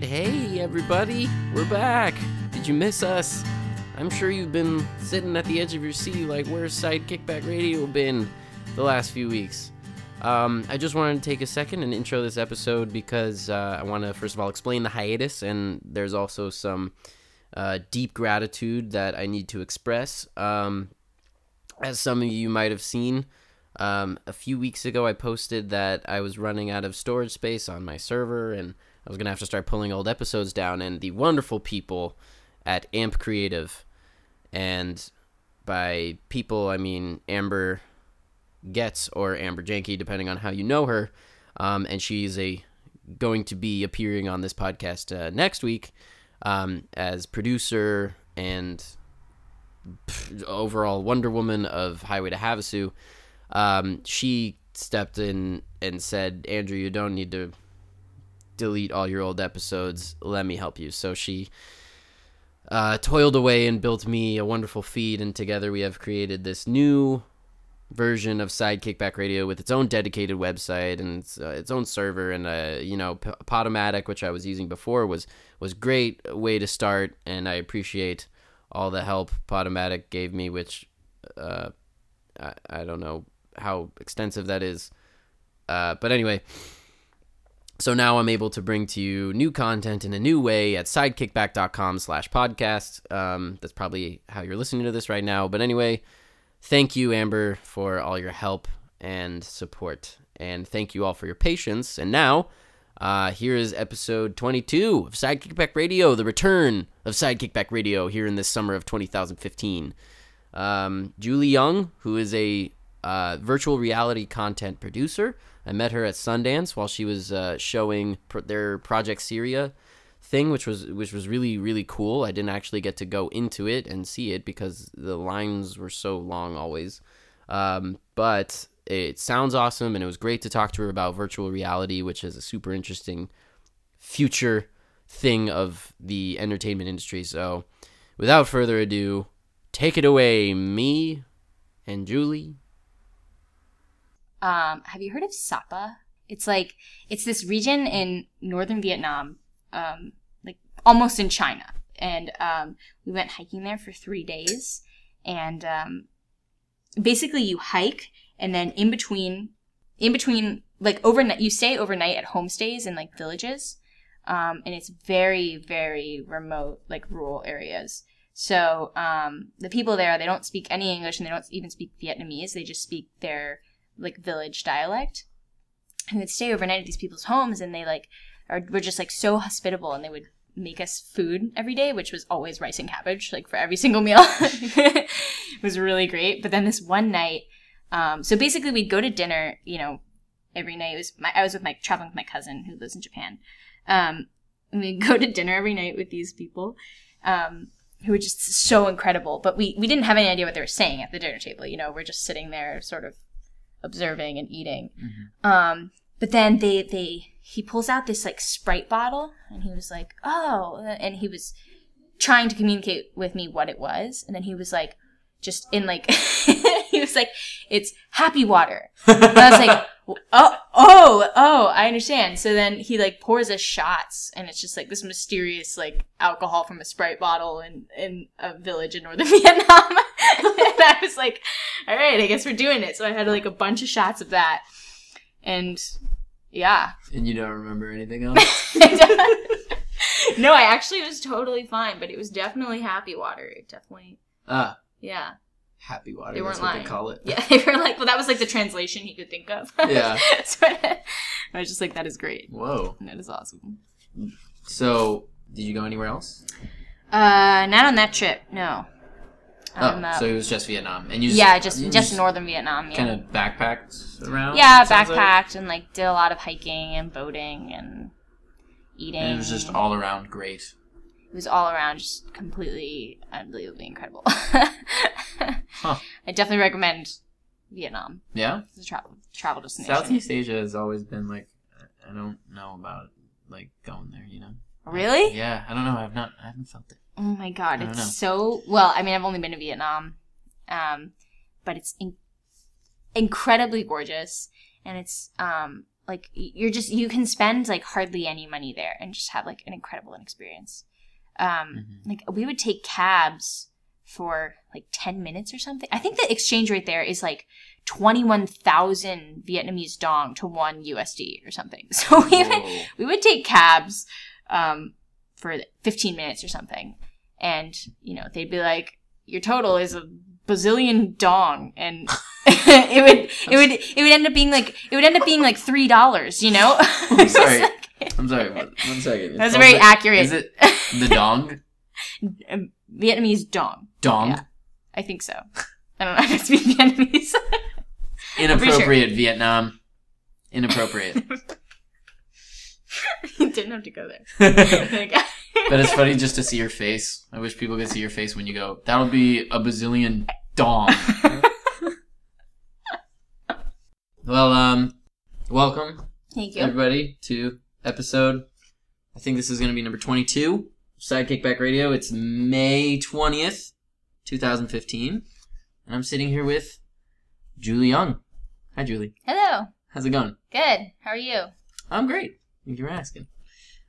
right. Hey, everybody. We're back. Did you miss us? I'm sure you've been sitting at the edge of your seat like, where's Side Kickback Radio been the last few weeks? Um, I just wanted to take a second and intro this episode because uh, I want to, first of all, explain the hiatus, and there's also some uh, deep gratitude that I need to express. Um, as some of you might have seen, um, a few weeks ago I posted that I was running out of storage space on my server and I was going to have to start pulling old episodes down. And the wonderful people at Amp Creative, and by people, I mean Amber Getz or Amber Janke, depending on how you know her. Um, and she's a going to be appearing on this podcast uh, next week um, as producer and overall Wonder Woman of Highway to Havasu. Um, she stepped in and said, "Andrew, you don't need to delete all your old episodes. Let me help you." So she uh, toiled away and built me a wonderful feed, and together we have created this new version of Side Kickback Radio with its own dedicated website and its, uh, its own server and uh, you know P- Podomatic, which I was using before, was was great way to start, and I appreciate all the help Podomatic gave me, which uh, I, I don't know how extensive that is, uh, but anyway. So now I'm able to bring to you new content in a new way at sidekickback.com slash podcast. Um, that's probably how you're listening to this right now. But anyway, thank you, Amber, for all your help and support. And thank you all for your patience. And now, uh, here is episode 22 of Sidekickback Radio, the return of Sidekickback Radio here in this summer of 2015. Um, Julie Young, who is a uh, virtual reality content producer, I met her at Sundance while she was uh, showing their Project Syria thing, which was which was really really cool. I didn't actually get to go into it and see it because the lines were so long always. Um, but it sounds awesome, and it was great to talk to her about virtual reality, which is a super interesting future thing of the entertainment industry. So, without further ado, take it away, me and Julie. Um, have you heard of Sapa? It's like it's this region in northern Vietnam, um, like almost in China. And um, we went hiking there for three days. And um, basically, you hike, and then in between, in between, like overnight, you stay overnight at homestays in like villages. Um, and it's very, very remote, like rural areas. So um, the people there, they don't speak any English, and they don't even speak Vietnamese. They just speak their like village dialect. And we'd stay overnight at these people's homes and they like are were just like so hospitable and they would make us food every day which was always rice and cabbage like for every single meal. It was really great. But then this one night um, so basically we'd go to dinner you know every night. It was my, i was with my traveling with my cousin who lives in japan. Um, and we'd go to dinner every night with these people um, who were just so incredible. But we, we didn't have any idea what they were saying at the dinner table you know. We're just sitting there sort of observing and eating. Mm-hmm. Um, but then they they he pulls out this like Sprite bottle and he was like, "Oh," and he was trying to communicate with me what it was, and then he was like, just in like he was like, "It's happy water." And I was like, "Oh, oh, oh, I understand." So then he like pours us shots, and it's just like this mysterious like alcohol from a Sprite bottle in in a village in northern Vietnam. and I was like, "All right, I guess we're doing it." So I had like a bunch of shots of that, and yeah. And you don't remember anything else? no, I actually was totally fine, but it was definitely happy water. It definitely. Ah. Yeah. Happy water. They weren't lying. they call it. Yeah, they were like, well, that was like the translation he could think of. Yeah. so I was just like, that is great. Whoa. That is awesome. So, did you go anywhere else? Uh, not on that trip. No. Oh, uh, so it was just Vietnam, and you just, yeah, just you just northern Vietnam. Yeah. kind of backpacked around. yeah, sounds like? backpacked and like did a lot of hiking and boating and eating. And it was just all around great. It was all around just completely unbelievably incredible. Huh. I definitely recommend Vietnam Yeah. a travel travel destination. Southeast Asia has always been like, I don't know about like going there. You know. Really? Yeah, I don't know. I've not. I haven't felt it. Oh my god, it's know. so well. I mean, I've only been to Vietnam, um, but it's in- incredibly gorgeous, and it's um, like you're just you can spend like hardly any money there and just have like an incredible experience. Um, Mhm. like we would take cabs for like 10 minutes or something. I think the exchange rate there is like 21,000 Vietnamese dong to 1 USD or something. So we would, we would take cabs um, for 15 minutes or something. And, you know, they'd be like, your total is a bazillion dong. And it would, it would, it would end up being like, it would end up being like $3, you know? I'm sorry. I'm sorry. One, one second. That's very accurate. Is it the dong? Um, Vietnamese dong. Dong. Yeah. I think so. I don't know how to speak Vietnamese. Inappropriate Vietnam. Inappropriate. you didn't have to go there. but it's funny just to see your face. I wish people could see your face when you go, that'll be a bazillion dong. well, um, welcome Thank you. everybody to episode. I think this is going to be number 22. Side Kickback Radio. It's May 20th, 2015. And I'm sitting here with Julie Young. Hi, Julie. Hello. How's it going? Good. How are you? I'm great. Thank you for asking.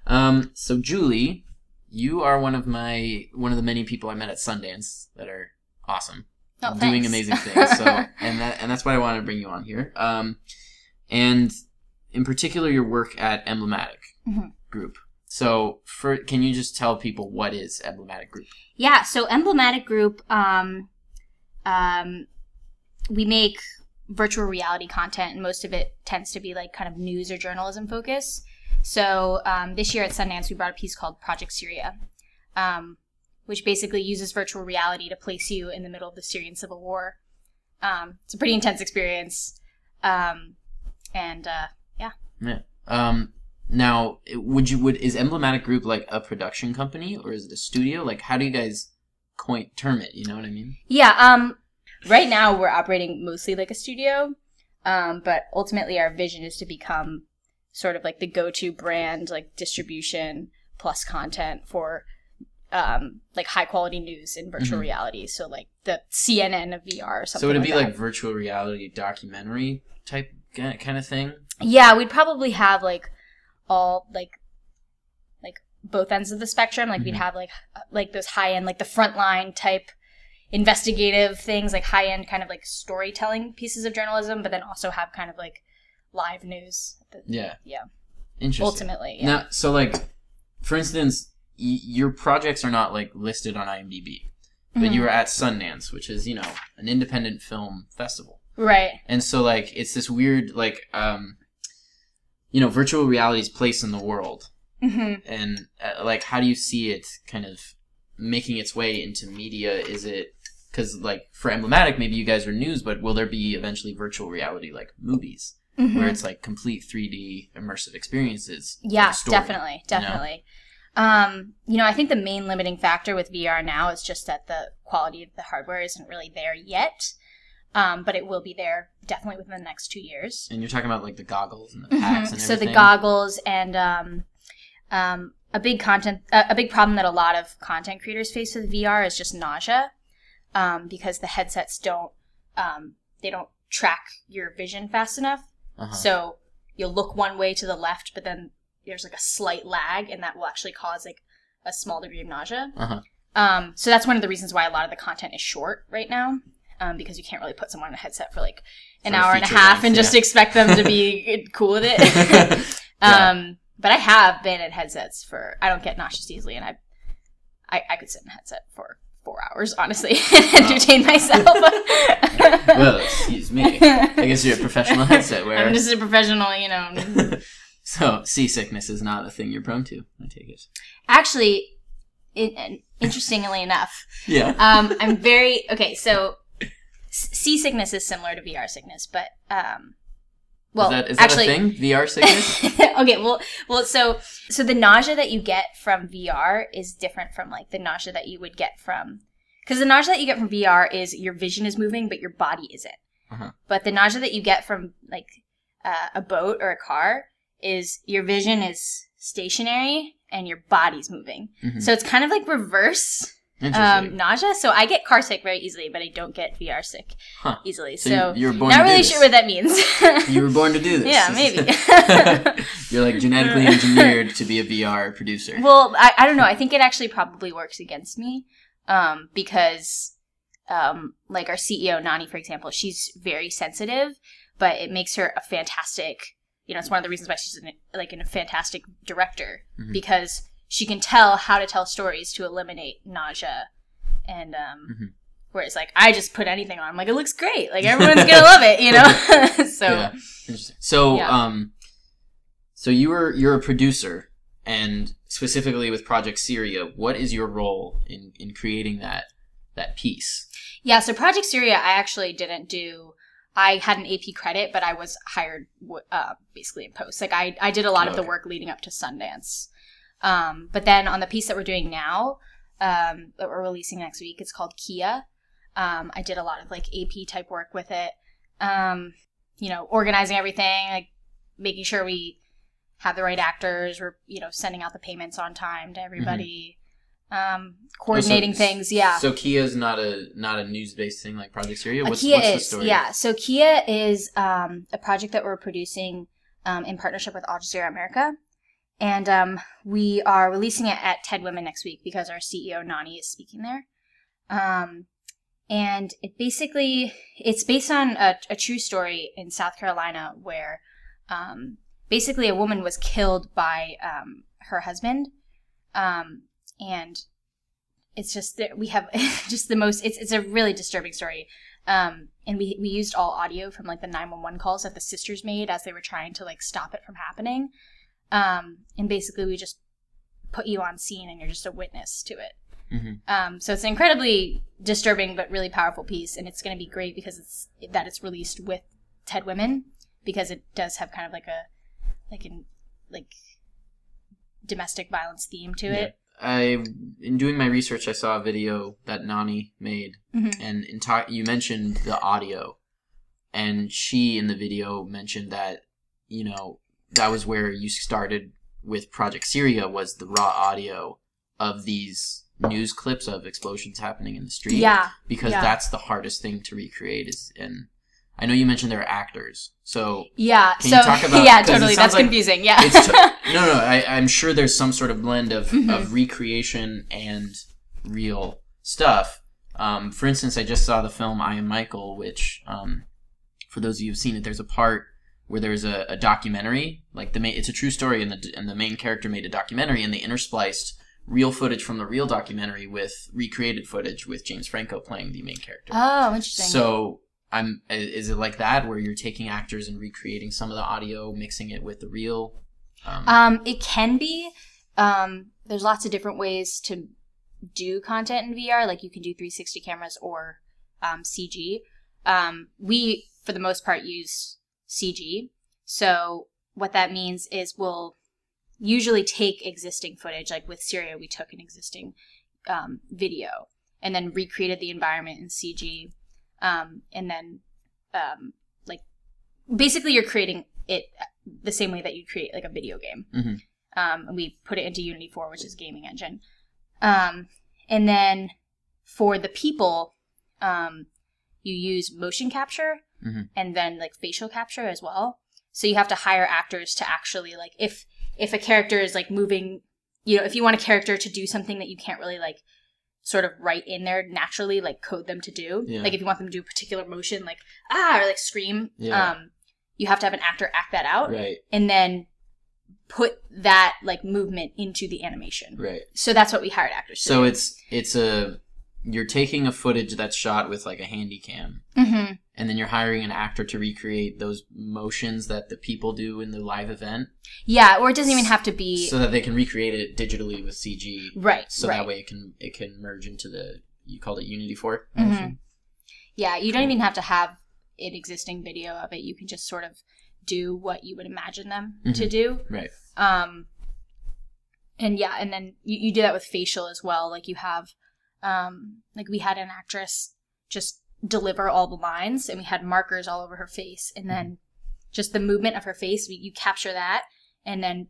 Um, so Julie, you are one of my one of the many people I met at Sundance that are awesome, Oh, doing thanks. amazing things. So, and that and that's why I wanted to bring you on here. Um, and in particular, your work at Emblematic Mhm. Group. So, for can you just tell people what is Emblematic Group? Yeah, so Emblematic Group, um, um, we make virtual reality content, and most of it tends to be like kind of news or journalism focus. So um, this year at Sundance, we brought a piece called Project Syria, um, which basically uses virtual reality to place you in the middle of the Syrian civil war. Um, it's a pretty intense experience, um, and uh, Um, now, would you would is Emblematic Group like a production company or is it a studio? Like, how do you guys coin term it? You know what I mean? Yeah, um right now we're operating mostly like a studio. Um, but ultimately our vision is to become sort of like the go-to brand like distribution plus content for um like high quality news in virtual Mhm. reality. So like the CNN of VR or something. So it would it be that. like virtual reality documentary type kind of thing? Yeah, we'd probably have like all like like both ends of the spectrum. Like we'd Mhm. have like like those high end like the frontline type investigative things, like high end kind of like storytelling pieces of journalism, but then also have kind of like live news. Yeah. Yeah. Interesting. Ultimately, yeah. Now, so like, for instance, y- your projects are not like listed on IMDb, but Mhm. you were at Sundance, which is you know an independent film festival, right. and so like it's this weird like um, you know, virtual reality's place in the world, hmm and uh, like how do you see it kind of making its way into media? Is it because like for emblematic, maybe you guys are news, but will there be eventually virtual reality like movies? where it's like complete 3D immersive experiences. Yeah, story, definitely, you know? definitely. Um, you know, I think the main limiting factor with VR now is just that the quality of the hardware isn't really there yet. Um, but it will be there definitely within the next two years. And you're talking about like the goggles and the packs Mhm. and So the goggles and um, um, a big content, a, a big problem that a lot of content creators face with VR is just nausea, um, because the headsets don't, um, they don't track your vision fast enough. Uh-huh. So you'll look one way to the left, but then there's like a slight lag, and that will actually cause like a small degree of nausea. Uh-huh. Um, so that's one of the reasons why a lot of the content is short right now, um, because you can't really put someone in a headset for like an For hour and a half length, and just yeah. expect them to be cool with it. Yeah. um, but I have been in headsets for. I don't get nauseous easily, and I, I, I could sit in a headset for four hours honestly and entertain myself. well, excuse me. I guess you're a professional headset wearer. I'm just a professional, you know. so seasickness is not a thing you're prone to. I take it. Actually, it, interestingly enough, Yeah. um, I'm very okay. So, s- seasickness is similar to VR sickness, but um, well, is that, is that actually, a thing? VR sickness? okay, well, well, so so the nausea that you get from VR is different from like the nausea that you would get from because the nausea that you get from VR is your vision is moving but your body isn't. Uh-huh. But the nausea that you get from like uh, a boat or a car is your vision is stationary and your body's moving. Mhm. So it's kind of like reverse. Um, nausea. So I get car sick very easily, but I don't get VR sick Huh. easily. So So, you- you were born not to do really sure what that means. you were born to do this. Yeah, maybe. You're like genetically engineered to be a VR producer. well, I, I don't know. I think it actually probably works against me um, because, um, like our CEO Nonny, for example, she's very sensitive, but it makes her a fantastic. You know, it's one of the reasons why she's an, like a fantastic director Mhm. because she can tell how to tell stories to eliminate nausea, and um, Mhm. whereas like I just put anything on, I'm like it looks great, like everyone's gonna love it, you know. so yeah. So, Yeah. um, so you were you're a producer, and specifically with Project Syria, what is your role in in creating that that piece? Yeah, so Project Syria, I actually didn't do. I had an AP credit, but I was hired uh, basically in post. Like I, I did a lot of the work leading up to Sundance. Um, but then on the piece that we're doing now, um, that we're releasing next week, it's called Kiya. Um, I did a lot of like AP type work with it. Um, you know, organizing everything, like making sure we have the right actors. We're you know sending out the payments on time to everybody. Um, coordinating Oh, so- things. Yeah. So Kiya is not a not a news based thing like Project Syria. Uh, What's, Kiya what's the is, story? yeah. So Kiya is um, a project that we're producing um, in partnership with Al Jazeera America, and um, we are releasing it at TED Women next week because our CEO Nonny is speaking there. Um, and it basically it's based on a, a true story in South Carolina where um, basically a woman was killed by um, her husband, um, and it's just that we have just the most. It's it's a really disturbing story. Um, and we we used all audio from like the 911 calls that the sisters made as they were trying to like stop it from happening. Um, and basically we just put you on scene and you're just a witness to it. Mhm. Um, so it's an incredibly disturbing but really powerful piece, and it's going to be great because it's that it's released with TED Women because it does have kind of like a like an like domestic violence theme to it. I in doing my research, I saw a video that Nonny made, Mhm. and in ta- you mentioned the audio, and she in the video mentioned that you know that was where you started with Project Syria was the raw audio of these news clips of explosions happening in the street. Yeah, because yeah. that's the hardest thing to recreate. Is and I know you mentioned there are actors, so yeah. Can so you talk about- yeah, totally. That's like confusing. Yeah. it's t- no, no. I, I'm sure there's some sort of blend of, Mhm. of recreation and real stuff. Um, for instance, I just saw the film I Am Michael, which, um, for those of you who've seen it, there's a part where there's a, a documentary. Like the main, it's a true story, and the and the main character made a documentary, and they interspliced real footage from the real documentary with recreated footage with James Franco playing the main character. oh, interesting. So I'm is it like that where you're taking actors and recreating some of the audio, mixing it with the real? Um, Um, it can be. Um, there's lots of different ways to do content in VR. Like you can do 360 cameras or um, CG. Um, we, for the most part, use CG. So what that means is we'll usually take existing footage. Like with Syria, we took an existing um, video and then recreated the environment in CG. Um, and then, um, like, basically, you're creating it the same way that you create like a video game. Mhm. Um, and we put it into Unity 4, which is gaming engine. Um, and then for the people, um, you use motion capture Mhm. and then like facial capture as well. So you have to hire actors to actually like if if a character is like moving, you know, if you want a character to do something that you can't really like sort of write in there naturally, like code them to do. Yeah. Like if you want them to do a particular motion, like ah or like scream, Yeah. um, you have to have an actor act that out right, and then put that like movement into the animation. right. So that's what we hired actors to So do. it's it's a you're taking a footage that's shot with like a handy cam, hmm and then you're hiring an actor to recreate those motions that the people do in the live event, Yeah, or it doesn't even have to be so that they can recreate it digitally with CG. right. So right. that way it can it can merge into the you called it Unity Four. Mhm. Yeah, you don't even have to have an existing video of it. You can just sort of do what you would imagine them to Mhm. do. Right. Um, and yeah, and then you, you do that with facial as well. Like you have, um, like we had an actress just deliver all the lines, and we had markers all over her face, and then just the movement of her face, we, you capture that, and then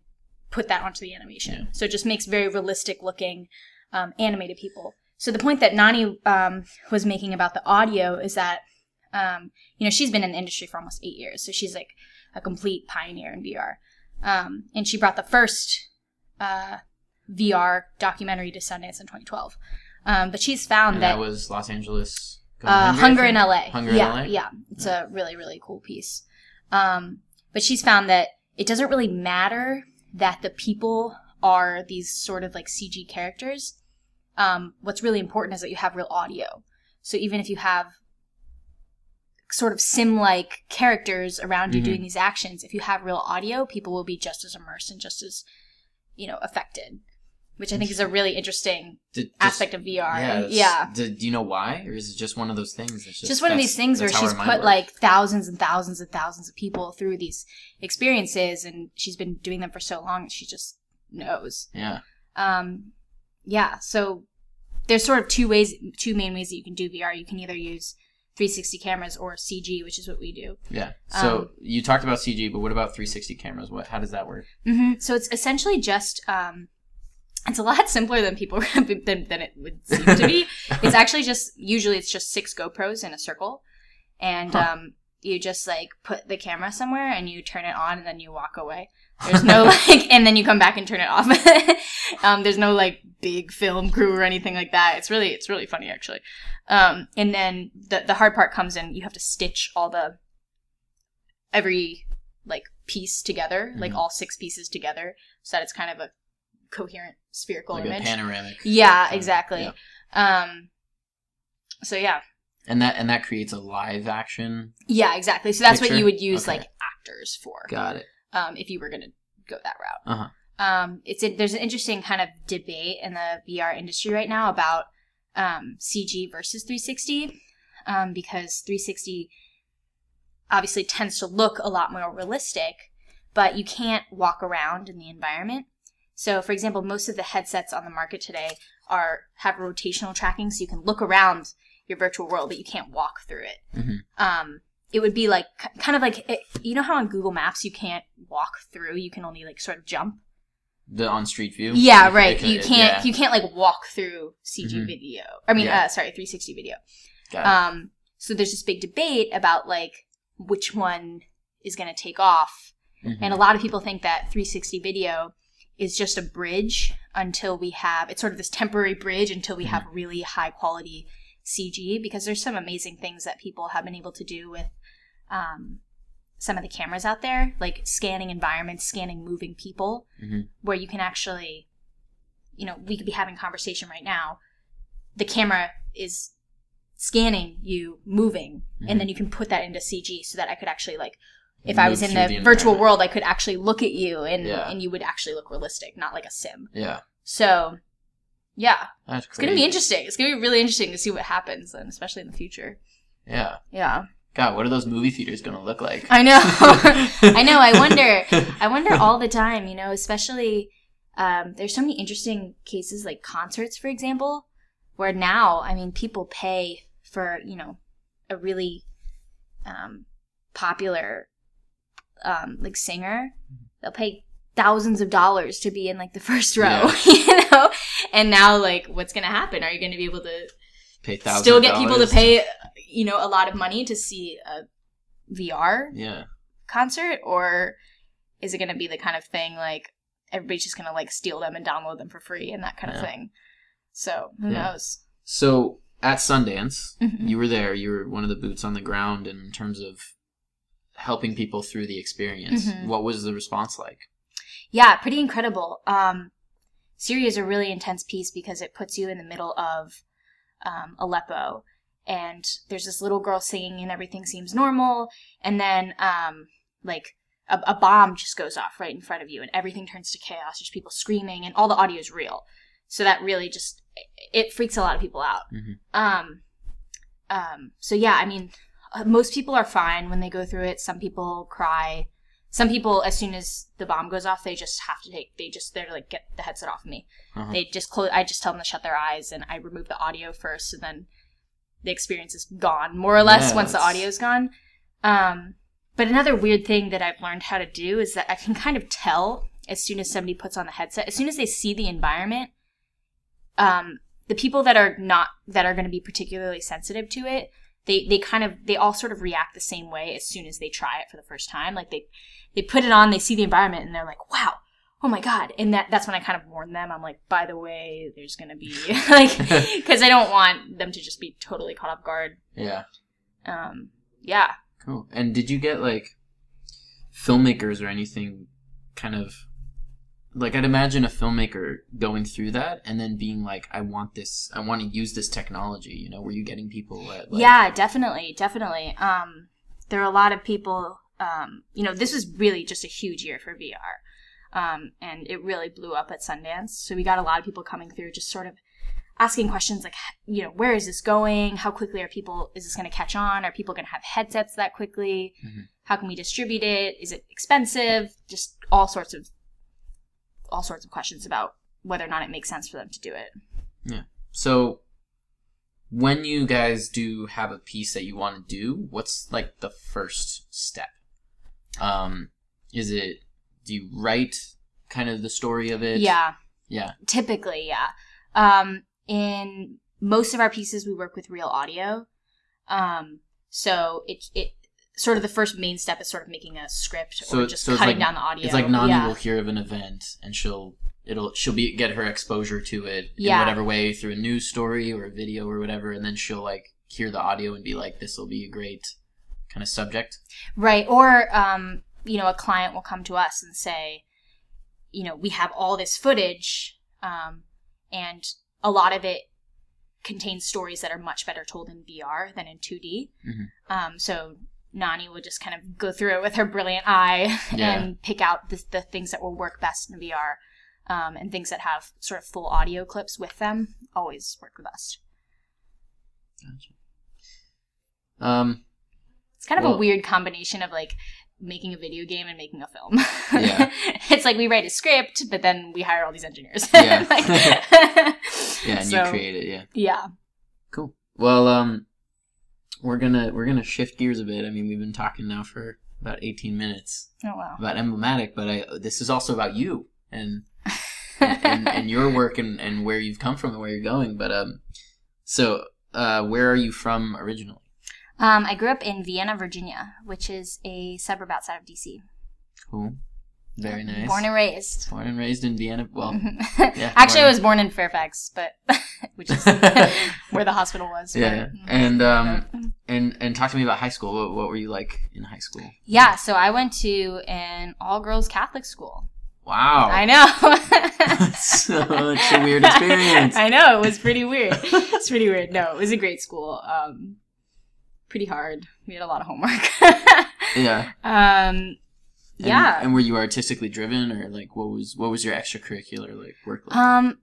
put that onto the animation. Yeah. So it just makes very realistic looking um, animated people. so the point that Nonny um, was making about the audio is that um, you know she's been in the industry for almost eight years, so she's like a complete pioneer in VR. Um, and she brought the first uh, VR documentary to Sundance in 2012. Um, but she's found And that, that was Los Angeles. Uh, Hunger in? LA. Hunger in yeah, LA? yeah, it's a really really cool piece. Um, but she's found that it doesn't really matter that the people are these sort of like CG characters. Um, what's really important is that you have real audio. So even if you have sort of sim-like characters around you Mhm. doing these actions, if you have real audio, people will be just as immersed and just as you know affected, which I think is a really interesting Did- just- aspect of VR. Yeah. Yeah. Do, do you know why, or is it just one of those things? That's just, one of these things where she's put works? like thousands and thousands and thousands of people through these experiences and she's been doing them for so long she just knows Yeah. um yeah so there's sort of two ways two main ways that you can do vr you can either use 360 cameras or cg which is what we do Yeah. So Um, you talked about CG, but what about 360 cameras? What? How does that work? hmm So it's essentially just um, it's a lot simpler than people than, than it would seem to be. it's actually just usually it's just six GoPros in a circle, and Huh. um, you just like put the camera somewhere and you turn it on and then you walk away. There's no like, and then you come back and turn it off. um, there's no like big film crew or anything like that. It's really it's really funny actually. Um, and then the the hard part comes in. You have to stitch all the every like piece together, like Mhm. all six pieces together, so that it's kind of a coherent spherical like image. panoramic. yeah, exactly. yeah. Um, so yeah, And that and that creates a live action. yeah, exactly. So that's what you would use Okay. like actors for, Got it. um, if you were gonna go that route. Uh-huh. Um, it's a, there's an interesting kind of debate in the VR industry right now about um, CG versus 360, um, because 360 obviously tends to look a lot more realistic, but you can't walk around in the environment. So, for example, most of the headsets on the market today are have rotational tracking, so you can look around your virtual world, but you can't walk through it. Mhm. Um, it would be like kind of like it, you know how on Google Maps you can't walk through; you can only like sort of jump. The on street view. Yeah, right. you can't yeah. you can't like walk through CG Mhm. video. I mean, Yeah. uh, sorry, 360 video. Um, so there's this big debate about like which one is going to take off, Mhm. and a lot of people think that 360 video is just a bridge until we have it's sort of this temporary bridge until we have really high quality CG because there's some amazing things that people have been able to do with um, some of the cameras out there, like scanning environments, scanning moving people, Mhm. where you can actually, you know, we could be having conversation right now. The camera is scanning you moving, Mhm. and then you can put that into CG so that I could actually like. If I was in the, the virtual world, I could actually look at you, and Yeah. and you would actually look realistic, not like a sim. Yeah. So, yeah, That's it's gonna be interesting. It's gonna be really interesting to see what happens, and especially in the future. Yeah. Yeah, God, what are those movie theaters gonna look like? I know. I know. I wonder. I wonder all the time. You know, especially um, there's so many interesting cases like concerts, for example, where now I mean people pay for you know a really um, popular um, like singer. They'll pay thousands of dollars to be in like the first row, Yeah. you know. And now, like, what's gonna happen? Are you going to be able to Pay thousands. still get people to pay, you know, a lot of money to see a VR Yeah. concert, or is it going to be the kind of thing like everybody's just going to like steal them and download them for free and that kind of thing? So who Yeah. knows? So at Sundance, Mhm. you were there. You were one of the boots on the ground in terms of helping people through the experience. Mhm. What was the response like? Yeah, pretty incredible. Um, Syria is a really intense piece because it puts you in the middle of um, Aleppo, and there's this little girl singing, and everything seems normal, and then um, like a, a bomb just goes off right in front of you, and everything turns to chaos. There's people screaming, and all the audio is real. So that really just it freaks a lot of people out. Mhm. Um, um, so yeah, I mean, uh, most people are fine when they go through it. Some people cry. Some people, as soon as the bomb goes off, they just have to take. They just they're like, get the headset off me. Uh-huh. They just close. I just tell them to shut their eyes, and I remove the audio first, and then the experience is gone, more or less, Yeah, once the audio's gone. Um, but another weird thing that I've learned how to do is that I can kind of tell as soon as somebody puts on the headset, as soon as they see the environment, um, the people that are not that are going to be particularly sensitive to it they they kind of they all sort of react the same way as soon as they try it for the first time. Like they they put it on they see the environment and they're like wow. Oh my god. And that that's when i kind of warn them. I'm like by the way there's going to be like because i don't want them to just be totally caught off guard. Yeah. um yeah. Cool. And did you get like filmmakers or anything kind of like I'd imagine a filmmaker going through that and then being like, I want this I want to use this technology, you know, were you getting people at like yeah definitely definitely. Um there are a lot of people um you know this was really just a huge year for vr um and it really blew up at sundance. So we got a lot of people coming through just sort of asking questions like you know where is this going? How quickly are people is this going to catch on? Are people going to have headsets that quickly? Mhm. how can we distribute it? Is it expensive? Just all sorts of all sorts of questions about whether or not it makes sense for them to do it Yeah. So when you guys do have a piece that you want to do, what's like the first step? Um is it do you write kind of the story of it? yeah Yeah. typically yeah um in most of our pieces we work with real audio um so it it sort of the first main step is sort of making a script So- or just so cutting like- down the audio It's like Nonny yeah. will hear of an event and she'll it'll she'll be get her exposure to it in whatever way through a news story or a video or whatever, and then she'll like hear the audio and be like, "This will be a great kind of subject." right or um you know a client will come to us and say you know we have all this footage um and a lot of it contains stories that are much better told in VR than in 2D. Mhm. Um, so Nonny would just kind of go through it with her brilliant eye Yeah. and pick out the, the things that will work best in VR, um, and things that have sort of full audio clips with them always work the best. Um, It's kind of Well- a weird combination of like making a video game and making a film. Yeah. it's like we write a script, but then we hire all these engineers. Yeah. Like- yeah, and So, you create it. Yeah, Yeah. cool. Well, um, we're gonna we're gonna shift gears a bit. I mean, we've been talking now for about eighteen minutes Oh wow. about emblematic, but I this is also about you and and, and your work and, and where you've come from and where you're going. But um, so uh, where are you from originally? Um, I grew up in Vienna, Virginia, which is a suburb outside of DC. Cool, very nice. Born and raised. Born and raised in Vienna. Well, yeah, Actually, I was born in Fairfax, but which is where the hospital was. yeah, but- yeah. and um, and and talk to me about high school. What, what were you like in high school? yeah. So I went to an all-girls Catholic school. Wow, I know. such a weird experience. I know it was pretty weird. It's pretty weird. No, it was a great school. Um, pretty hard. We had a lot of homework. yeah. um, And, yeah. And were you artistically driven, or like what was what was your extracurricular like work? Like? Um,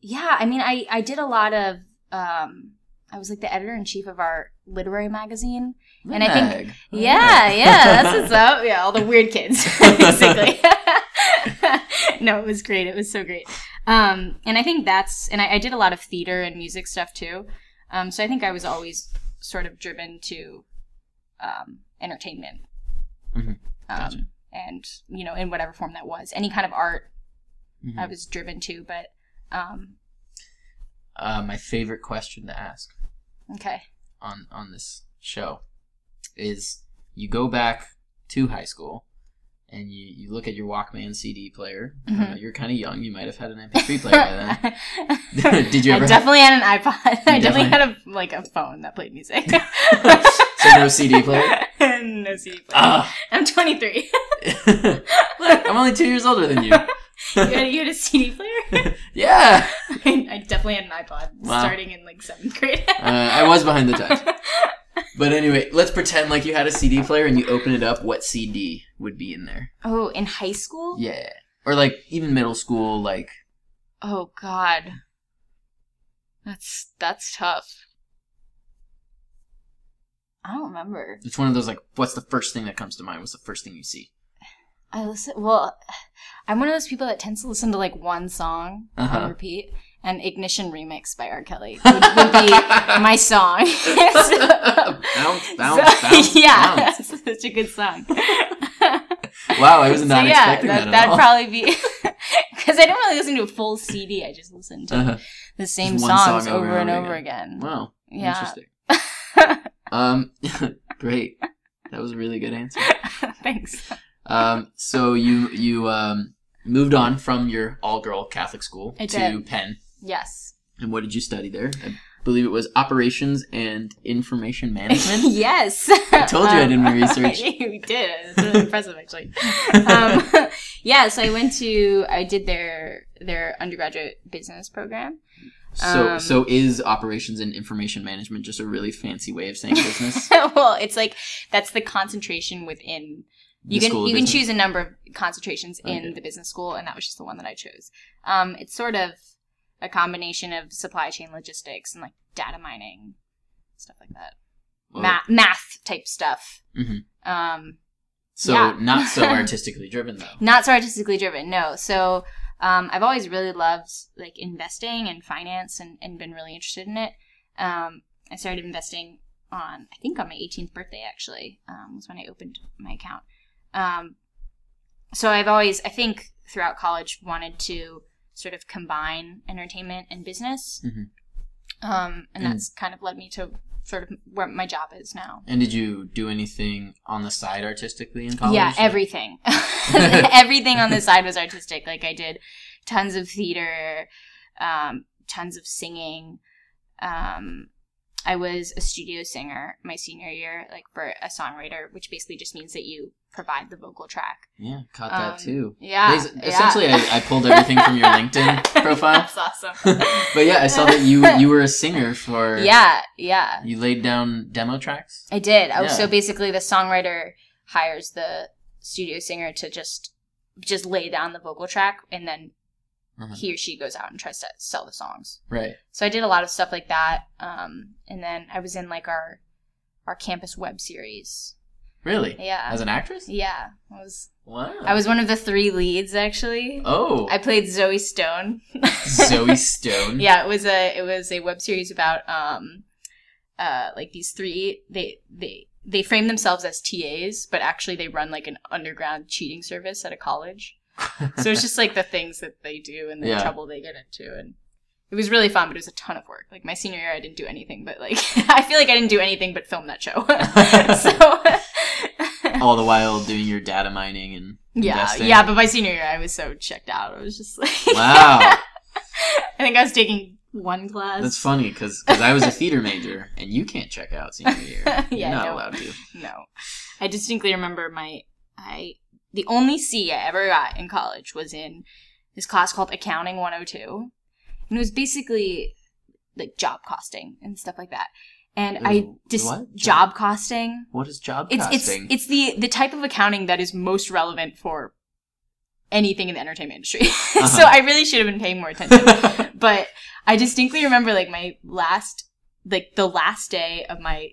yeah, I mean, I I did a lot of um, I was like the editor in chief of our literary magazine. and I think- Yeah, yeah, that's what's up. Yeah, all the weird kids, basically. no, it was great. It was so great. Um, and I think that's and I, I did a lot of theater and music stuff too. Um, so I think I was always sort of driven to um, entertainment. Mhm. Gotcha. Um, and you know, in whatever form that was, any kind of art Mhm. I was driven to, but um, Uh, my favorite question to ask okay. on on this show is you go back to high school and you, you look at your Walkman CD player. Uh, Mhm. you're kind of young. You might have had an MP3 player by then. Did you ever I have- definitely had an iPod. I definitely definitely- had a like a phone that played music. So no CD player? No player. Ah, I'm 23. look, I'm only two years older than you. you, had, you had a CD player? yeah, I, I definitely had an iPod Wow. starting in like seventh grade. uh, I was behind the times. But anyway, let's pretend like you had a CD player and you open it up. What CD would be in there? oh, in high school? Yeah, or like even middle school. Like Oh God, that's that's tough. I don't remember. it's one of those like, what's the first thing that comes to mind? What's the first thing you see? I listen. Well, I'm one of those people that tends to listen to like one song Uh-huh. on repeat. And Ignition Remix by R. Kelly would, would be my song. So- bounce, bounce, so- bounce, yeah, bounce. it's such a good song. Wow, I was So, not yeah, expecting that, that, at that'd all. probably be because I don't really listen to a full CD. I just listen to Uh-huh. the same songs song over, and over again. Wow. Yeah. Interesting. Um, great. That was a really good answer. Thanks. Um, so you you um moved on from your all girl Catholic school I to did. Penn, Yes. and what did you study there? I believe it was operations and information management. yes. I told you I did my research. you did. It's really impressive, actually. Um, yeah. So I went to. I did their their undergraduate business program. So Um, so is operations and information management just a really fancy way of saying business? well, it's like that's the concentration within. You can you can choose a number of concentrations in Okay. the business school, and that was just the one that I chose. Um, it's sort of a combination of supply chain logistics and like data mining, stuff like that. Well, Ma- math type stuff. Mhm. Um, so yeah. not so artistically driven though. not so artistically driven no so um, i've always really loved like investing and finance and, and been really interested in it. Um, i started investing on i think on my 18th birthday actually um, was when i opened my account. Um, so i've always i think throughout college wanted to sort of combine entertainment and business. Mhm. um, and And- that's kind of led me to sort of where my job is now And did you do anything on the side artistically in college? Yeah, everything. everything on the side was artistic. Like I did tons of theater, um, tons of singing. Um, I was a studio singer my senior year, like for a songwriter, which basically just means that you provide the vocal track. Yeah, caught that Um, too. Yeah. Basi- yeah. Essentially, I, I pulled everything from your LinkedIn profile. That's awesome. but yeah, I saw that you you were a singer for. yeah, yeah. You laid down demo tracks. I did. I was, Yeah. So basically, the songwriter hires the studio singer to just just lay down the vocal track, and then Uh-huh. he or she goes out and tries to sell the songs. Right. So I did a lot of stuff like that, um, and then I was in like our our campus web series. Really? Yeah, As an actress? yeah. I was Wow. I was one of the three leads actually. Oh. I played Zoe Stone. Zoe Stone. yeah, it was a it was a web series about um uh like these three they they they frame themselves as TAs, but actually they run like an underground cheating service at a college. So it's just like the things that they do and the Yeah. trouble they get into and it was really fun, but it was a ton of work. Like my senior year I didn't do anything but like I feel like I didn't do anything but film that show. so All the while doing your data mining and Yeah, investing. yeah, but my senior year I was so checked out. I was just like Wow. I think I was taking one class. That's funny because I was a theater major and you can't check out senior year. You're Yeah, not no. allowed to. No. I distinctly remember my I the only C I ever got in college was in this class called Accounting 102. And it was basically like job costing and stuff like that. And I just what? job costing. What is job It's costing? it's it's the the type of accounting that is most relevant for anything in the entertainment industry. so Uh-huh. I really should have been paying more attention. but I distinctly remember like my last like the last day of my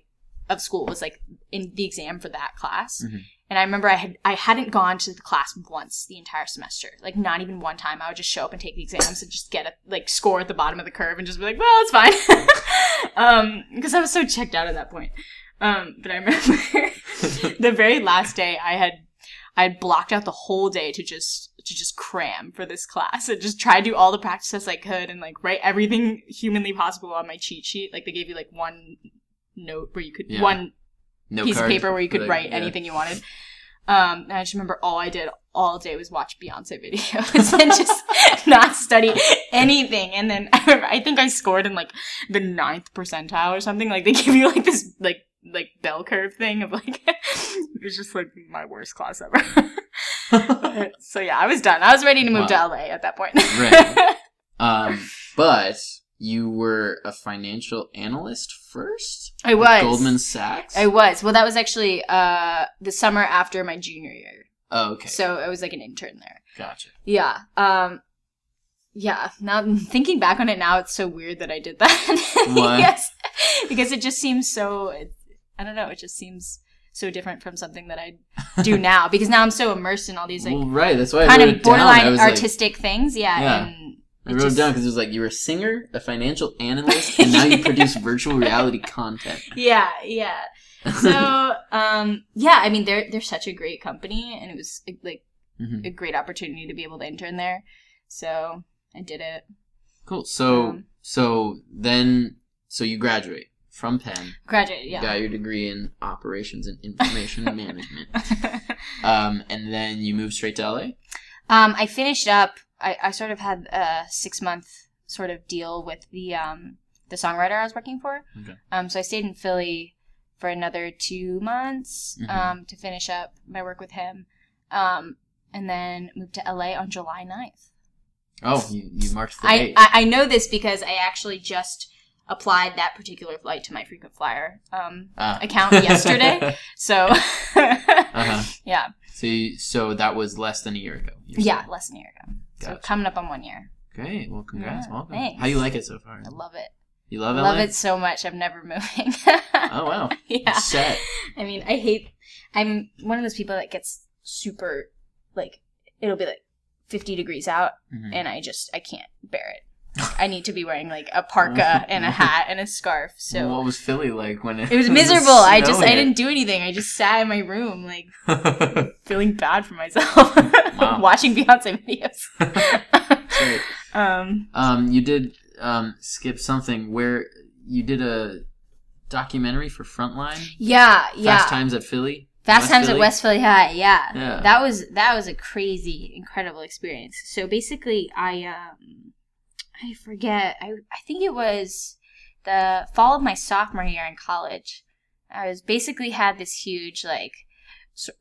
of school was like in the exam for that class. Mhm. And I remember I had I hadn't gone to the class once the entire semester. Like not even one time. I would just show up and take the exams and just get a like score at the bottom of the curve and just be like, well, it's fine. um, because I was so checked out at that point. Um, but I remember the very last day I had I had blocked out the whole day to just to just cram for this class and just try to do all the practice tests I could and like write everything humanly possible on my cheat sheet. Like they gave you like one note where you could Yeah. one no piece of paper where you could like, write yeah. anything you wanted. Um, and I just remember all I did all day was watch Beyonce videos and just not study anything. And then I remember, I think I scored in like the ninth percentile or something. Like they give you like this like like bell curve thing of like it was just like my worst class ever. so yeah, I was done. I was ready to move Wow. to LA at that point. Right. Um, but you were a financial analyst first. I was Goldman Sachs. I was. Well, that was actually uh the summer after my junior year. oh, okay. So I was like an intern there. gotcha. Yeah. Um yeah, now thinking back on it now it's so weird that I did that. Why? yes. Because it just seems so I don't know, it just seems so different from something that I do now because now I'm so immersed in all these like well, right. That's why kind of borderline was like- artistic things. Yeah, Yeah. and I wrote just- it down because it was like you were a singer, a financial analyst, and now you produce virtual reality content. Yeah, yeah. So, um yeah, I mean they're they're such a great company and it was like Mhm. a great opportunity to be able to intern there. So I did it. Cool. So Um, so then so you graduate from Penn. Graduated, You yeah. got your degree in operations and information management. Um, and then you moved straight to LA. um, I finished up. I, I sort of had a six month sort of deal with the um, the songwriter I was working for. Okay. Um, so I stayed in Philly for another two months Mhm. um, to finish up my work with him, um, and then moved to LA on July 9th. Oh, you, you marked the I, date. I I know this because I actually just applied that particular flight to my frequent flyer um, Ah. account yesterday. So uh-huh. yeah, So you, so that was less than a year ago. yeah, saying? less than a year ago. So coming up on one year. Great. Well, congrats. Yeah, Welcome. thanks. How you like it so far? I love it. You love it? Love it so much. I'm never moving. Oh wow. yeah. Set. I mean, I hate. I'm one of those people that gets super, like, it'll be like 50 degrees out, Mhm. and I just I can't bear it. I need to be wearing like a parka and a hat and a scarf. So what was Philly like when it? it was miserable. I just I didn't do anything. I just sat in my room like feeling bad for myself, watching Beyonce videos. Great. um, Um, you did um skip something where you did a documentary for Frontline. yeah, yeah. Fast Times at Philly. Fast West Times Philly? at West Philly High, yeah. Yeah. That was that was a crazy, incredible experience. So basically, I um, I forget. I I think it was the fall of my sophomore year in college. I was basically had this huge like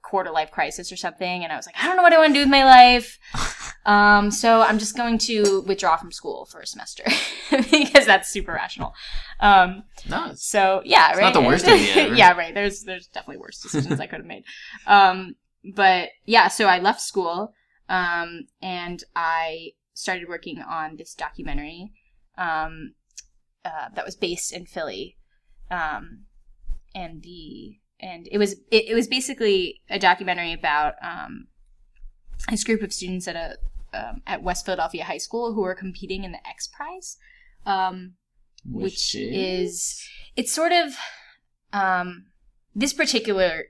quarter life crisis or something, and I was like, I don't know what I want to do with my life. Um, so I'm just going to withdraw from school for a semester because that's super rational. Um, No, so yeah, It's right. not the worst idea yeah, right. There's there's definitely worse decisions I could have made. Um, but yeah, so I left school, um, and I started working on this documentary, um, uh, that was based in Philly, um, and the and it was it, it was basically a documentary about um, this group of students at a um, at West Philadelphia High School who were competing in the X Prize. Um, which is it's sort of um this particular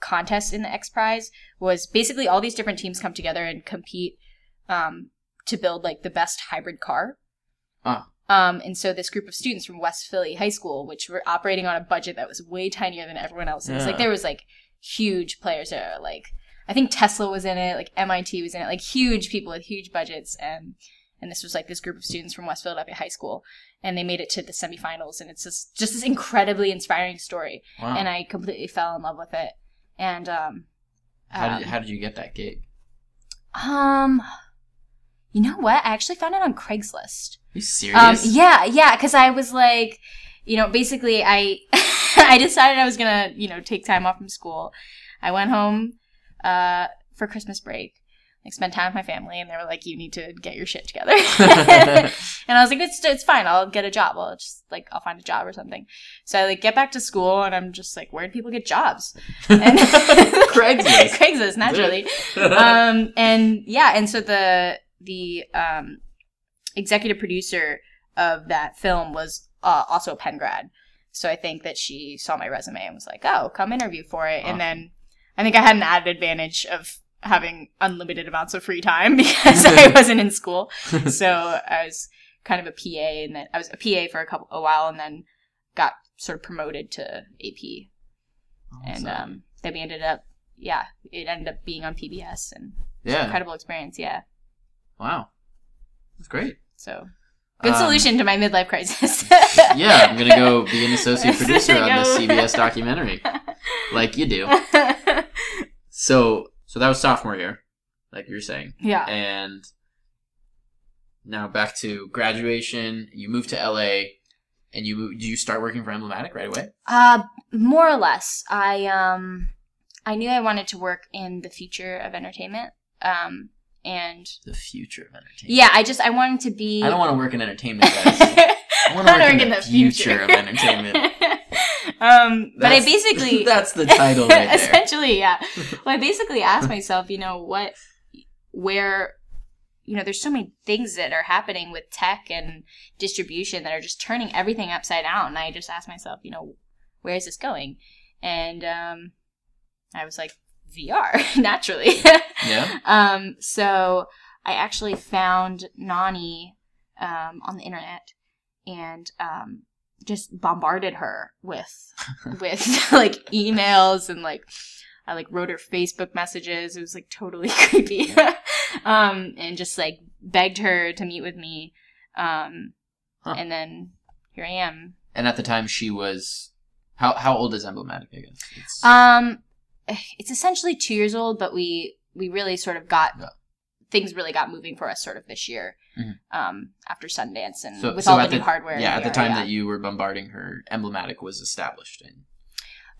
contest in the X Prize was basically all these different teams come together and compete um to build like the best hybrid car. Ah. Um, and so this group of students from West Philly High School, which were operating on a budget that was way tinier than everyone else's, Yeah. like there was like huge players there, like I think Tesla was in it, like MIT was in it, like huge people with huge budgets, and and this was like this group of students from West Philadelphia High School, and they made it to the semifinals, and it's just just this incredibly inspiring story, wow. and I completely fell in love with it, and um, how um, did how did you get that gig? um, you know what? I actually found it on Craigslist. Are you Um, serious? yeah, yeah, because I was like, you know, basically, I I decided I was gonna, you know, take time off from school. I went home uh, for Christmas break, like spent time with my family, and they were like, "You need to get your shit together." and I was like, "It's it's fine. I'll get a job. I'll just like I'll find a job or something." So I like get back to school, and I'm just like, "Where do people get jobs?" And Craigslist. Craigslist, naturally um, and yeah, and so the the um, executive producer of that film was uh, also a Penn grad. So I think that she saw my resume and was like, "Oh, come interview for it." Awesome. And then I think I had an added advantage of having unlimited amounts of free time because I wasn't in school. So I was kind of a PA, and then I was a PA for a couple a while, and then got sort of promoted to AP and Awesome. um, then we ended up, yeah, it ended up being on PBS and yeah. incredible experience, yeah. Wow. That's great. So good Um, solution to my midlife crisis. yeah, I'm gonna go be an associate producer on this. CBS documentary, like you do. So, so that was sophomore year, like you were saying, yeah, and now back to graduation. You moved to LA, and you did you start working for Emblematic right away? uh, more or less. I um, I knew I wanted to work in the future of entertainment. Um, and The future of entertainment. yeah, I just I wanted to be. I don't want to work in entertainment, guys. I wanna work in the future of entertainment. um, but I basically that's the title right there. Essentially, yeah. Well, I basically asked myself, you know, what, where, you know, there's so many things that are happening with tech and distribution that are just turning everything upside down. And I just asked myself, you know, where is this going? And um, I was like, VR, naturally. Yeah. um, so I actually found Nonny um, on the internet and um, just bombarded her with with like emails and like I like wrote her Facebook messages. It was like totally creepy, um, and just like begged her to meet with me. Um, Huh. And then here I am. And at the time, she was how how old is emblematic? I guess. It's, Um, it's essentially two years old, but we we really sort of got Yeah. things really got moving for us sort of this year. Mhm. Um, after Sundance and so, with so all the at new hardware. Yeah, at the time yeah. that you were bombarding her, emblematic was established. in.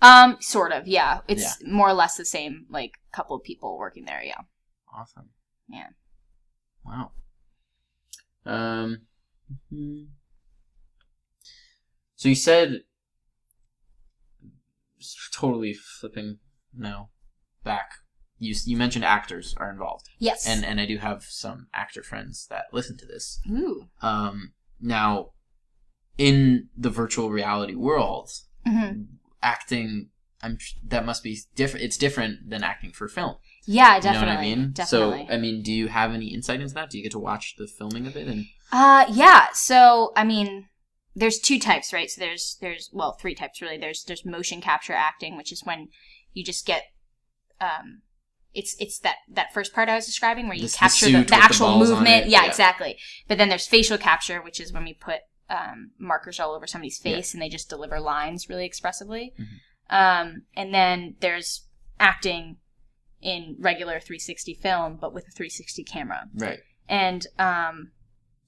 Um, sort of, yeah. It's more or less the same, like couple of people working there, yeah. awesome. Yeah. Wow. Um. mhm. So you said, totally flipping now back. You you mentioned actors are involved, Yes. and and I do have some actor friends that listen to this. Ooh. Um. Now, in the virtual reality world, hmm acting. I'm that must be different. It's different than acting for film. Yeah, You definitely. know what I mean? Definitely. So, I mean, do you have any insight into that? Do you get to watch the filming of it? And Uh, yeah. So, I mean, there's two types, right? So there's there's well, three types really. There's there's motion capture acting, which is when you just get um it's it's that that first part I was describing where you The- the capture the, the, the actual on movement. Yeah, yeah. exactly. But then there's facial capture, which is when we put um, markers all over somebody's Yeah. face and they just deliver lines really expressively. Mhm. Um, and then there's acting in regular 360 film, but with a 360 camera right, and um,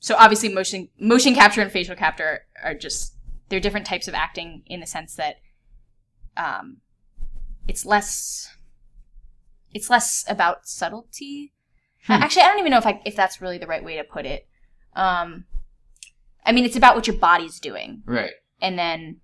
so obviously motion motion capture and facial capture are just they're different types of acting in the sense that um, it's less it's less about subtlety. Hmm. Actually, I don't even know if I, if that's really the right way to put it. Um, I mean, it's about what your body's doing, right, and then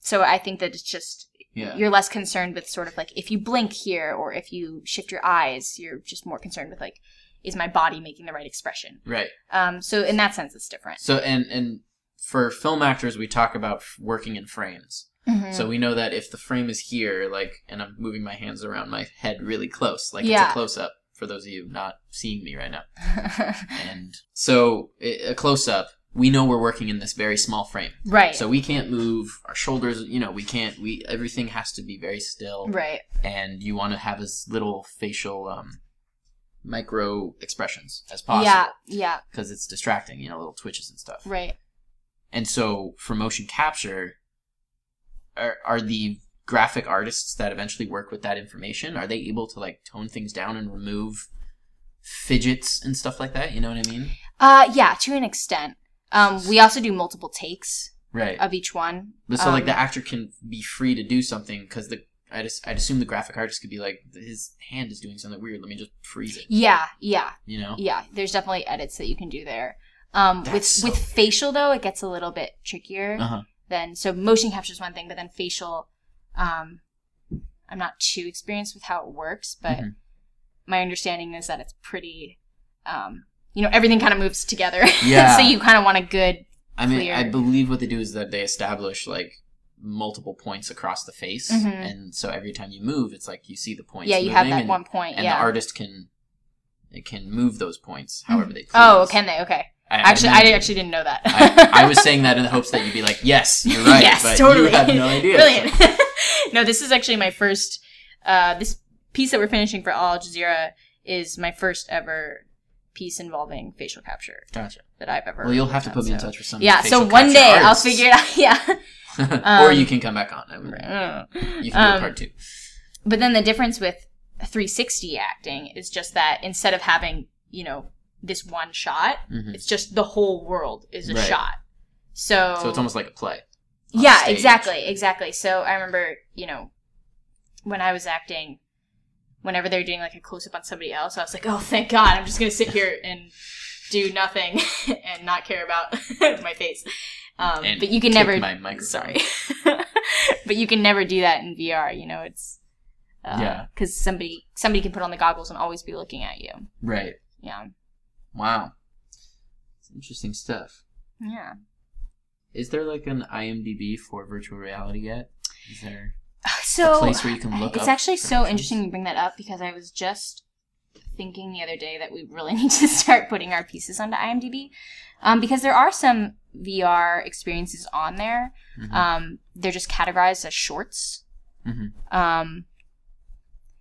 so I think that it's just yeah, you're less concerned with sort of like if you blink here or if you shift your eyes, you're just more concerned with like is my body making the right expression. right. Um, so in that sense, it's different. So, and and for film actors, we talk about working in frames. Mm-hmm. So we know that if the frame is here, like, and I'm moving my hands around my head really close, like it's a close up for those of you not seeing me right now. And so a close up, we know we're working in this very small frame. right. So we can't move our shoulders, you know, we can't we everything has to be very still right. and you want to have as little facial um micro expressions as possible Yeah. Yeah. because it's distracting, you know, little twitches and stuff. Right. And so for motion capture are are the graphic artists that eventually work with that information are they able to like tone things down and remove fidgets and stuff like that, you know what I mean? Uh, yeah, to an extent. Um, we also do multiple takes Right. of each one. But so like Um, the actor can be free to do something because the I just I'd assume the graphic artist could be like his hand is doing something weird. Let me just freeze it. Yeah. Yeah. You know? Yeah. There's definitely edits that you can do there. Um, with so with facial though, it gets a little bit trickier. Uh huh. Then so motion capture is one thing but then facial um i'm not too experienced with how it works but Mhm. my understanding is that it's pretty um you know everything kind of moves together Yeah. so you kind of want a good I mean, Clear. I believe what they do is that they establish like multiple points across the face, Mhm. and so every time you move, it's like you see the points. yeah you have that and, one point and yeah the artist can it can move those points however they please. oh can they okay I, actually i, imagine. actually didn't know that I, I was saying that in the hopes that you'd be like, yes, you're right, yes but totally you have no idea. brilliant no this is actually my first uh this piece that we're finishing for Al Jazeera is my first ever piece involving facial capture Gotcha. that I've ever. Well, you'll have to put me in touch with some. Yeah, so one day I'll figure it out. Yeah. or Um, you can come back on. I would- You can do Um, a part two. But then the difference with 360 acting is just that instead of having, you know, this one shot, Mhm. it's just the whole world is a Right. shot. So, So it's almost like a play. yeah, stage. exactly, exactly. So I remember, you know, when I was acting, whenever they were doing like a close up on somebody else, I was like, oh, thank God, I'm just gonna sit here and do nothing and not care about my face. Um, but you can never. my microphone. Sorry, but you can never do that in VR. You know, it's uh, Yeah. because somebody somebody can put on the goggles and always be looking at you. Right. Yeah, Wow. It's interesting stuff. yeah. Is there like an IMDb for virtual reality yet? Is there So a place where you can look it's actually so interesting you bring that up because I was just thinking the other day that we really need to start putting our pieces onto IMDb um, because there are some VR experiences on there. Mhm. Um, they're just categorized as shorts. Mhm. Um,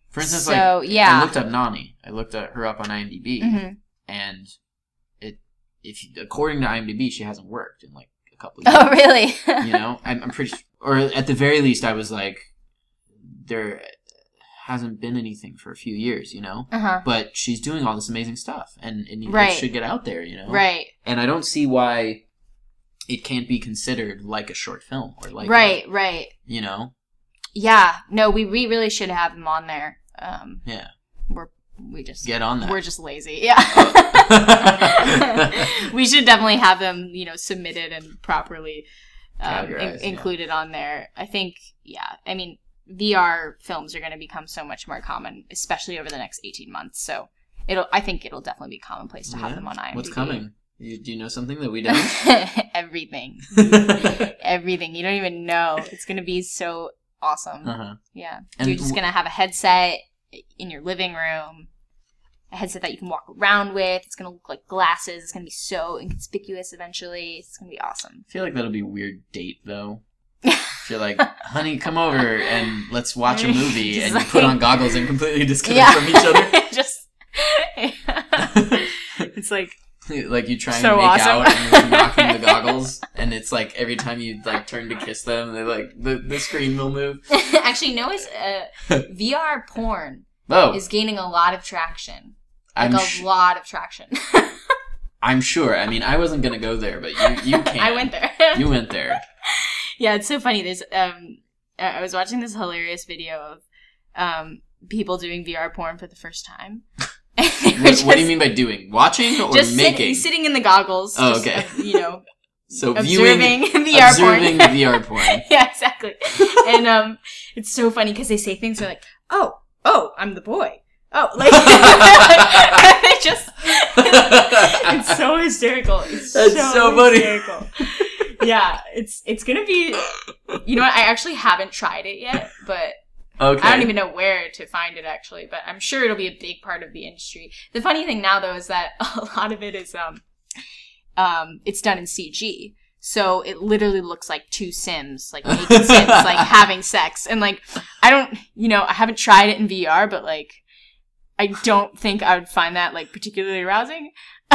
For instance, so like yeah. I looked up Nonny. I looked at her up on IMDb, Mhm. And it if you- according to IMDb, she hasn't worked in like a couple of years. Oh, really? you know, I'm, I'm pretty, or at the very least, I was like, there hasn't been anything for a few years, you know. uh huh. But she's doing all this amazing stuff, and, and it should get out there, you know. Right. And I don't see why it can't be considered like a short film or like, a- right. Right. you know, Yeah. No, we, we really should have him on there. Um, yeah, we're we just get on that. we're just lazy. Yeah. we should definitely have them, you know, submitted and properly um, in- Categorized, yeah. included on there. I think, yeah. I mean, VR films are going to become so much more common, especially over the next eighteen months. So it'll. I think it'll definitely be commonplace to have Yeah. them on IMDb. What's coming? You, do you know something that we don't? Everything. Everything. You don't even know. It's going to be so awesome. uh-huh. Yeah. And You're just going to have a headset in your living room, a headset that you can walk around with. It's going to look like glasses. It's going to be so inconspicuous eventually. It's going to be awesome. I feel like that'll be a weird date though. If you're like, honey, come over and let's watch a movie, and you put on goggles and completely disconnect from each other. just. it's like, like you try and So make awesome. out and you're knocking the goggles, and it's like every time you like turn to kiss them, they like the, the screen will move. actually, no, it's uh, VR porn Oh, is gaining a lot of traction. Like I'm a sh- lot of traction. I'm sure. I mean, I wasn't gonna go there, but you you can. I went there. You went there. yeah, it's so funny. There's um, I I was watching this hilarious video of um people doing VR porn for the first time. They were What, what do you mean by doing? Watching or Just sit- sitting in the goggles. Oh, just, okay. uh, you know, so viewing, observing VR observing porn. VR porn. yeah, exactly. and um, it's so funny because they say things like, "Oh, oh, I'm the boy." Oh, like they just. it's so hysterical. It's That's so, so funny. hysterical. yeah, it's it's gonna be. You know what? I actually haven't tried it yet, but Okay. I don't even know where to find it actually. But I'm sure it'll be a big part of the industry. The funny thing now though is that a lot of it is um, um, it's done in CG. So it literally looks like two Sims, like naked Sims, like having sex. And like, I don't, you know, I haven't tried it in VR, but like, I don't think I would find that like particularly arousing.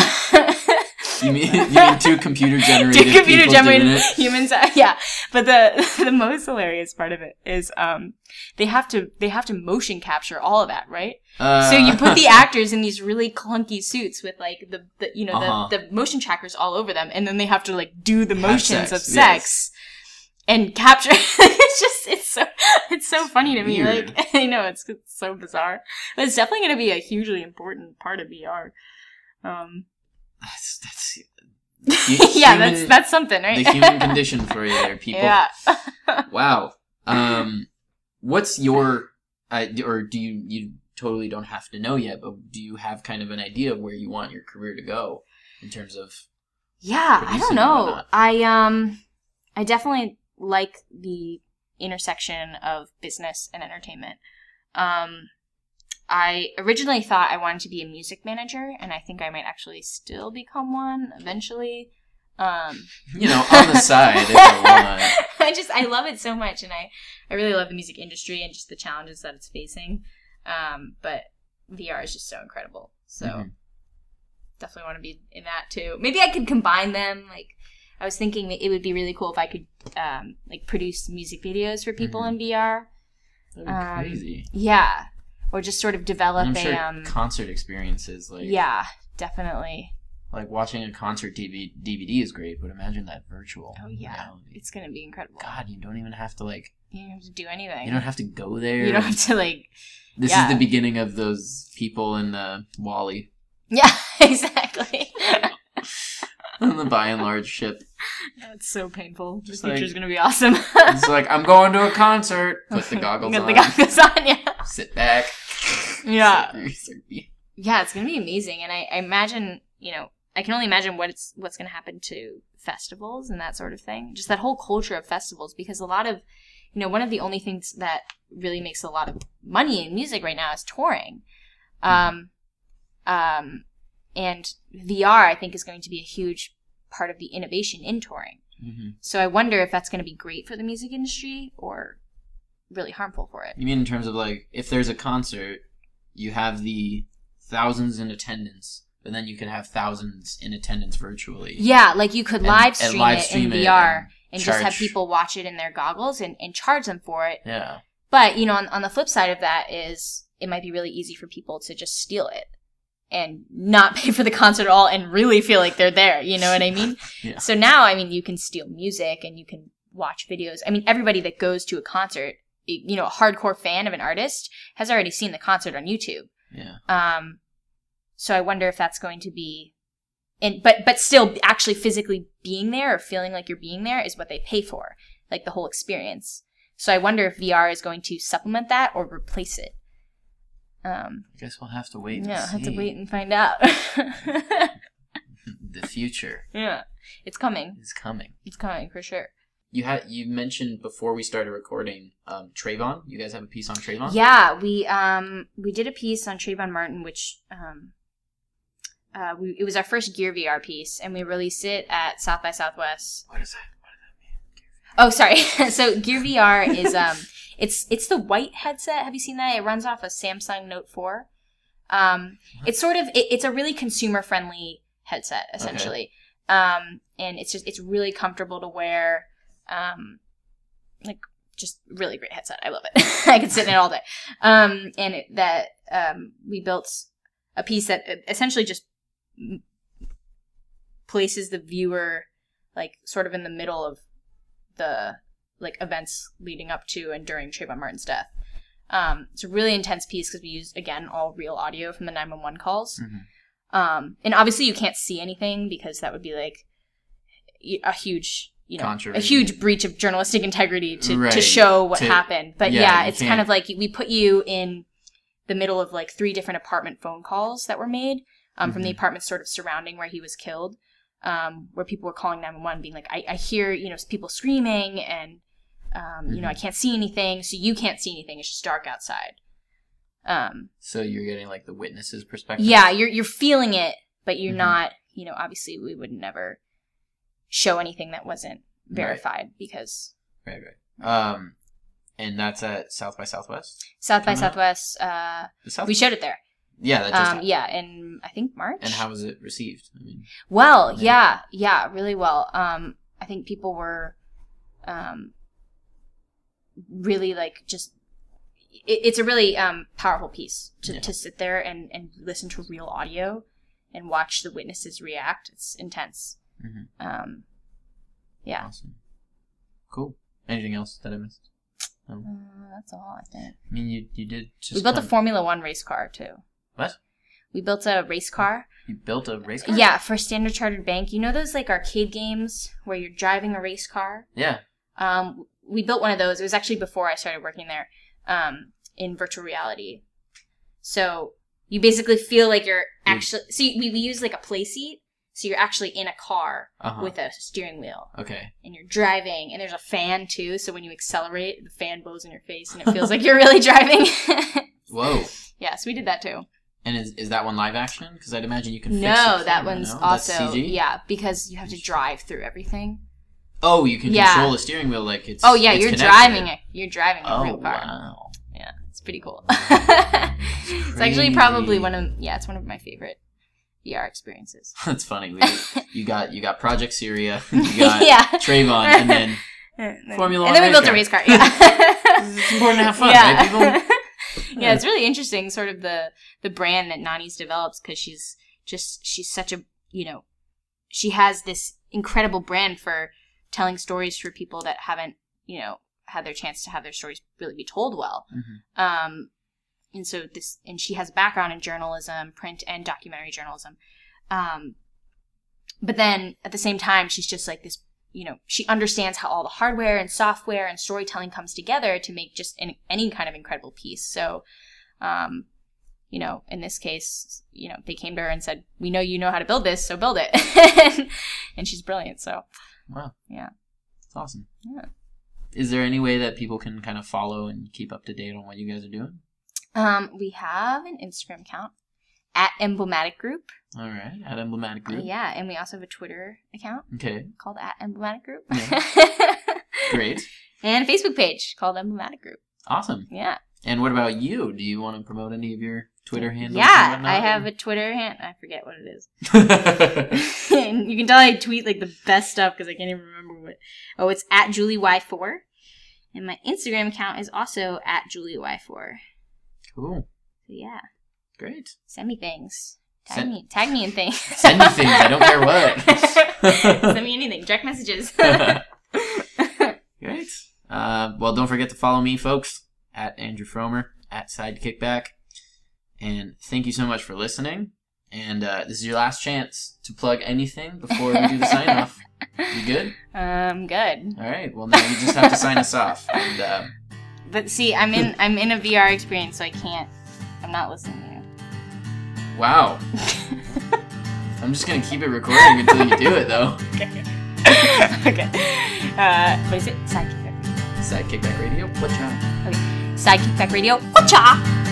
You mean you mean two computer generated Two computer generated humans, uh, yeah. But the the most hilarious part of it is um they have to they have to motion capture all of that, right? Uh, so you put the actors in these really clunky suits with like the, the you know Uh-huh. the, the motion trackers all over them, and then they have to like do the motions sex, of yes. sex and capture. it's just it's so it's so funny to me. Weird. Like I know it's, it's so bizarre, but it's definitely going to be a hugely important part of VR. Um, that's, that's, yeah, human- that's that's something, right? the human condition for you there, people. Yeah. Wow. Um, what's your, uh, or do you you totally don't have to know yet, but do you have kind of an idea of where you want your career to go in terms of? Yeah, I don't know. I um I definitely like the intersection of business and entertainment. Um I originally thought I wanted to be a music manager and I think I might actually still become one eventually. Um You know, on the side if you want. I just I love it so much and I I really love the music industry and just the challenges that it's facing. Um but VR is just so incredible. So Mhm. definitely want to be in that too. Maybe I could combine them. Like I was thinking it would be really cool if I could um, like produce music videos for people Mhm. in VR. That'd be Um, crazy. Yeah, or just sort of develop I'm sure um. concert experiences like Yeah, definitely. like watching a concert TV, DVD is great, but imagine that virtual. Oh yeah, reality. it's gonna be incredible. God, you don't even have to like. You don't have to do anything. You don't have to go there. You don't have to like. This yeah. is the beginning of those people in uh, WALL-E Yeah, exactly. on the by and large ship. That's so painful. The Just future's like- gonna be awesome. It's like I'm going to a concert. Put the goggles Got on. the goggles on. Yeah. Sit back. Yeah. Yeah, it's gonna be amazing, and I, I imagine, you know, I can only imagine what it's what's gonna happen to festivals and that sort of thing. Just that whole culture of festivals, because a lot of, you know, one of the only things that really makes a lot of money in music right now is touring. Um, Um, and VR, I think, is going to be a huge part of the innovation in touring. hmm So I wonder if that's going to be great for the music industry or really harmful for it. You mean in terms of like if there's a concert, you have the thousands in attendance, but then you could have thousands in attendance virtually. Yeah, like you could And- live and stream live it in it VR and and, just have people watch it in their goggles and, and charge them for it. Yeah. But, you know, on, on the flip side of that is it might be really easy for people to just steal it and not pay for the concert at all and really feel like they're there. You know what I mean? Yeah. So now, I mean, you can steal music and you can watch videos. I mean, everybody that goes to a concert, you know, a hardcore fan of an artist has already seen the concert on YouTube. Yeah. Um, so I wonder if that's going to be, and but but still actually physically being there or feeling like you're being there is what they pay for, like the whole experience. So I wonder if VR is going to supplement that or replace it. Um, I guess we'll have to wait. yeah, have to wait and find out. The future yeah, it's coming. It's coming. It's coming for sure. You had you mentioned before we started recording um, Trayvon. You guys have a piece on Trayvon. Yeah, we um we did a piece on Trayvon Martin, which um uh we, it was our first Gear VR piece, and we released it at South by Southwest. What is that? What does that mean? Oh, sorry. so Gear VR is um it's it's the white headset. Have you seen that? It runs off a Samsung Note Four. Um, it's sort of it, it's a really consumer friendly headset essentially. Um, and it's just it's really comfortable to wear. Um, like just really great headset. I love it. I could sit in it all day. Um, and it, that um, we built a piece that essentially just places the viewer like sort of in the middle of the like events leading up to and during Trayvon Martin's death. Um, it's a really intense piece because we used again all real audio from the 911 calls. Mhm. Um, and obviously you can't see anything because that would be like a huge, you know, a huge breach of journalistic integrity to, to show what To- happened. But yeah, yeah, it's kind of like we put you in the middle of like three different apartment phone calls that were made um, from the Mhm. apartments sort of surrounding where he was killed, um, where people were calling 911 being like, I, I hear, you know, people screaming and, um, you know, I Mhm. can't see anything. So you can't see anything. It's just dark outside. Um, So you're getting like the witness's perspective. yeah, you're, you're feeling it, but you're Mhm. not, you know, obviously we would never show anything that wasn't Right. verified because Right. Right. Um, and that's at South by Southwest. South by Southwest, uh, South. we showed it there. yeah, that just. Um, yeah, in I think March. And how was it received? I mean, Well, yeah, yeah, really well. Um, I think people were, um, really like just. It, it's a really um powerful piece to, Yeah. to sit there and and listen to real audio, and watch the witnesses react. It's intense. Mhm. Um, yeah, awesome. Cool. Anything else that I missed? uh, that's all I think. I mean, you you did just. we built a Formula One race car too. What? We built a race car. You built a race car. Yeah, for Standard Chartered Bank. You know those like arcade games where you're driving a race car? Yeah. Um, we built one of those. It was actually before I started working there um, in virtual reality. So you basically feel like you're actually. So we, we use like a play seat. So you're actually in a car Uh-huh. with a steering wheel Okay. and you're driving. And there's a fan too. So when you accelerate, the fan blows in your face and it feels like you're really driving. Whoa. yeah, so we did that too. And is is that one live action? Because I'd imagine you can. Fix it. No, that one's no? Also yeah because you have to drive through everything. Oh, you can Yeah. control the steering wheel like it's. Oh yeah, it's you're connected. driving it. You're driving a Oh real car. wow. Yeah, it's pretty cool. it's actually probably one of yeah, it's one of my favorite VR experiences. That's funny. We, you got you got Project Syria, you got yeah. Trayvon, and then And then- Formula and then we built a race car. Yeah. it's important to have fun, yeah. right, people? yeah, it's really interesting, sort of the the brand that Nonny's develops because she's just she's such a you know she has this incredible brand for telling stories for people that haven't you know had their chance to have their stories really be told well. Mhm. Um, and so this and she has a background in journalism, print and documentary journalism. Um, but then at the same time, she's just like this you know she understands how all the hardware and software and storytelling comes together to make just an, any kind of incredible piece so um you know in this case you know they came to her and said we know you know how to build this so build it and she's brilliant so Wow. Yeah. It's awesome. Yeah. Is there any way that people can kind of follow and keep up to date on what you guys are doing? um we have an instagram account at Emblematic Group. All right, at emblematic group. Yeah, and we also have a Twitter account Okay, called at Emblematic Group. great, and a Facebook page called Emblematic Group. awesome. Yeah. And what about you? Do you want to promote any of your Twitter handles? Yeah, I have a Twitter hand. I forget what it is. and you can tell I tweet like the best stuff because I can't even remember what. Oh, it's at JulieY4. And my Instagram account is also at JulieY4. cool, So yeah, great. send me things. Tag Send- me, tag me in things. Send me things. I don't care what. send me anything. Direct messages. Great. Uh, well, don't forget to follow me, folks, at Andrew Fromer, at Sidekickback. And thank you so much for listening. And uh, this is your last chance to plug anything before we do the sign off. You good? um, good. All right. Well, now you just have to sign us off. And uh, But see, I'm in I'm in a VR experience, so I can't. I'm not listening to you. wow. I'm just gonna keep it recording until you do it, though. okay. Okay. Uh, what is it? Sidekick. Sidekickback Radio. What job? Sidekickback Radio. Whatcha?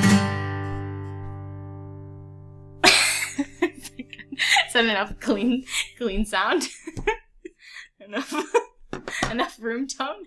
Enough clean, clean sound? enough, enough room tone.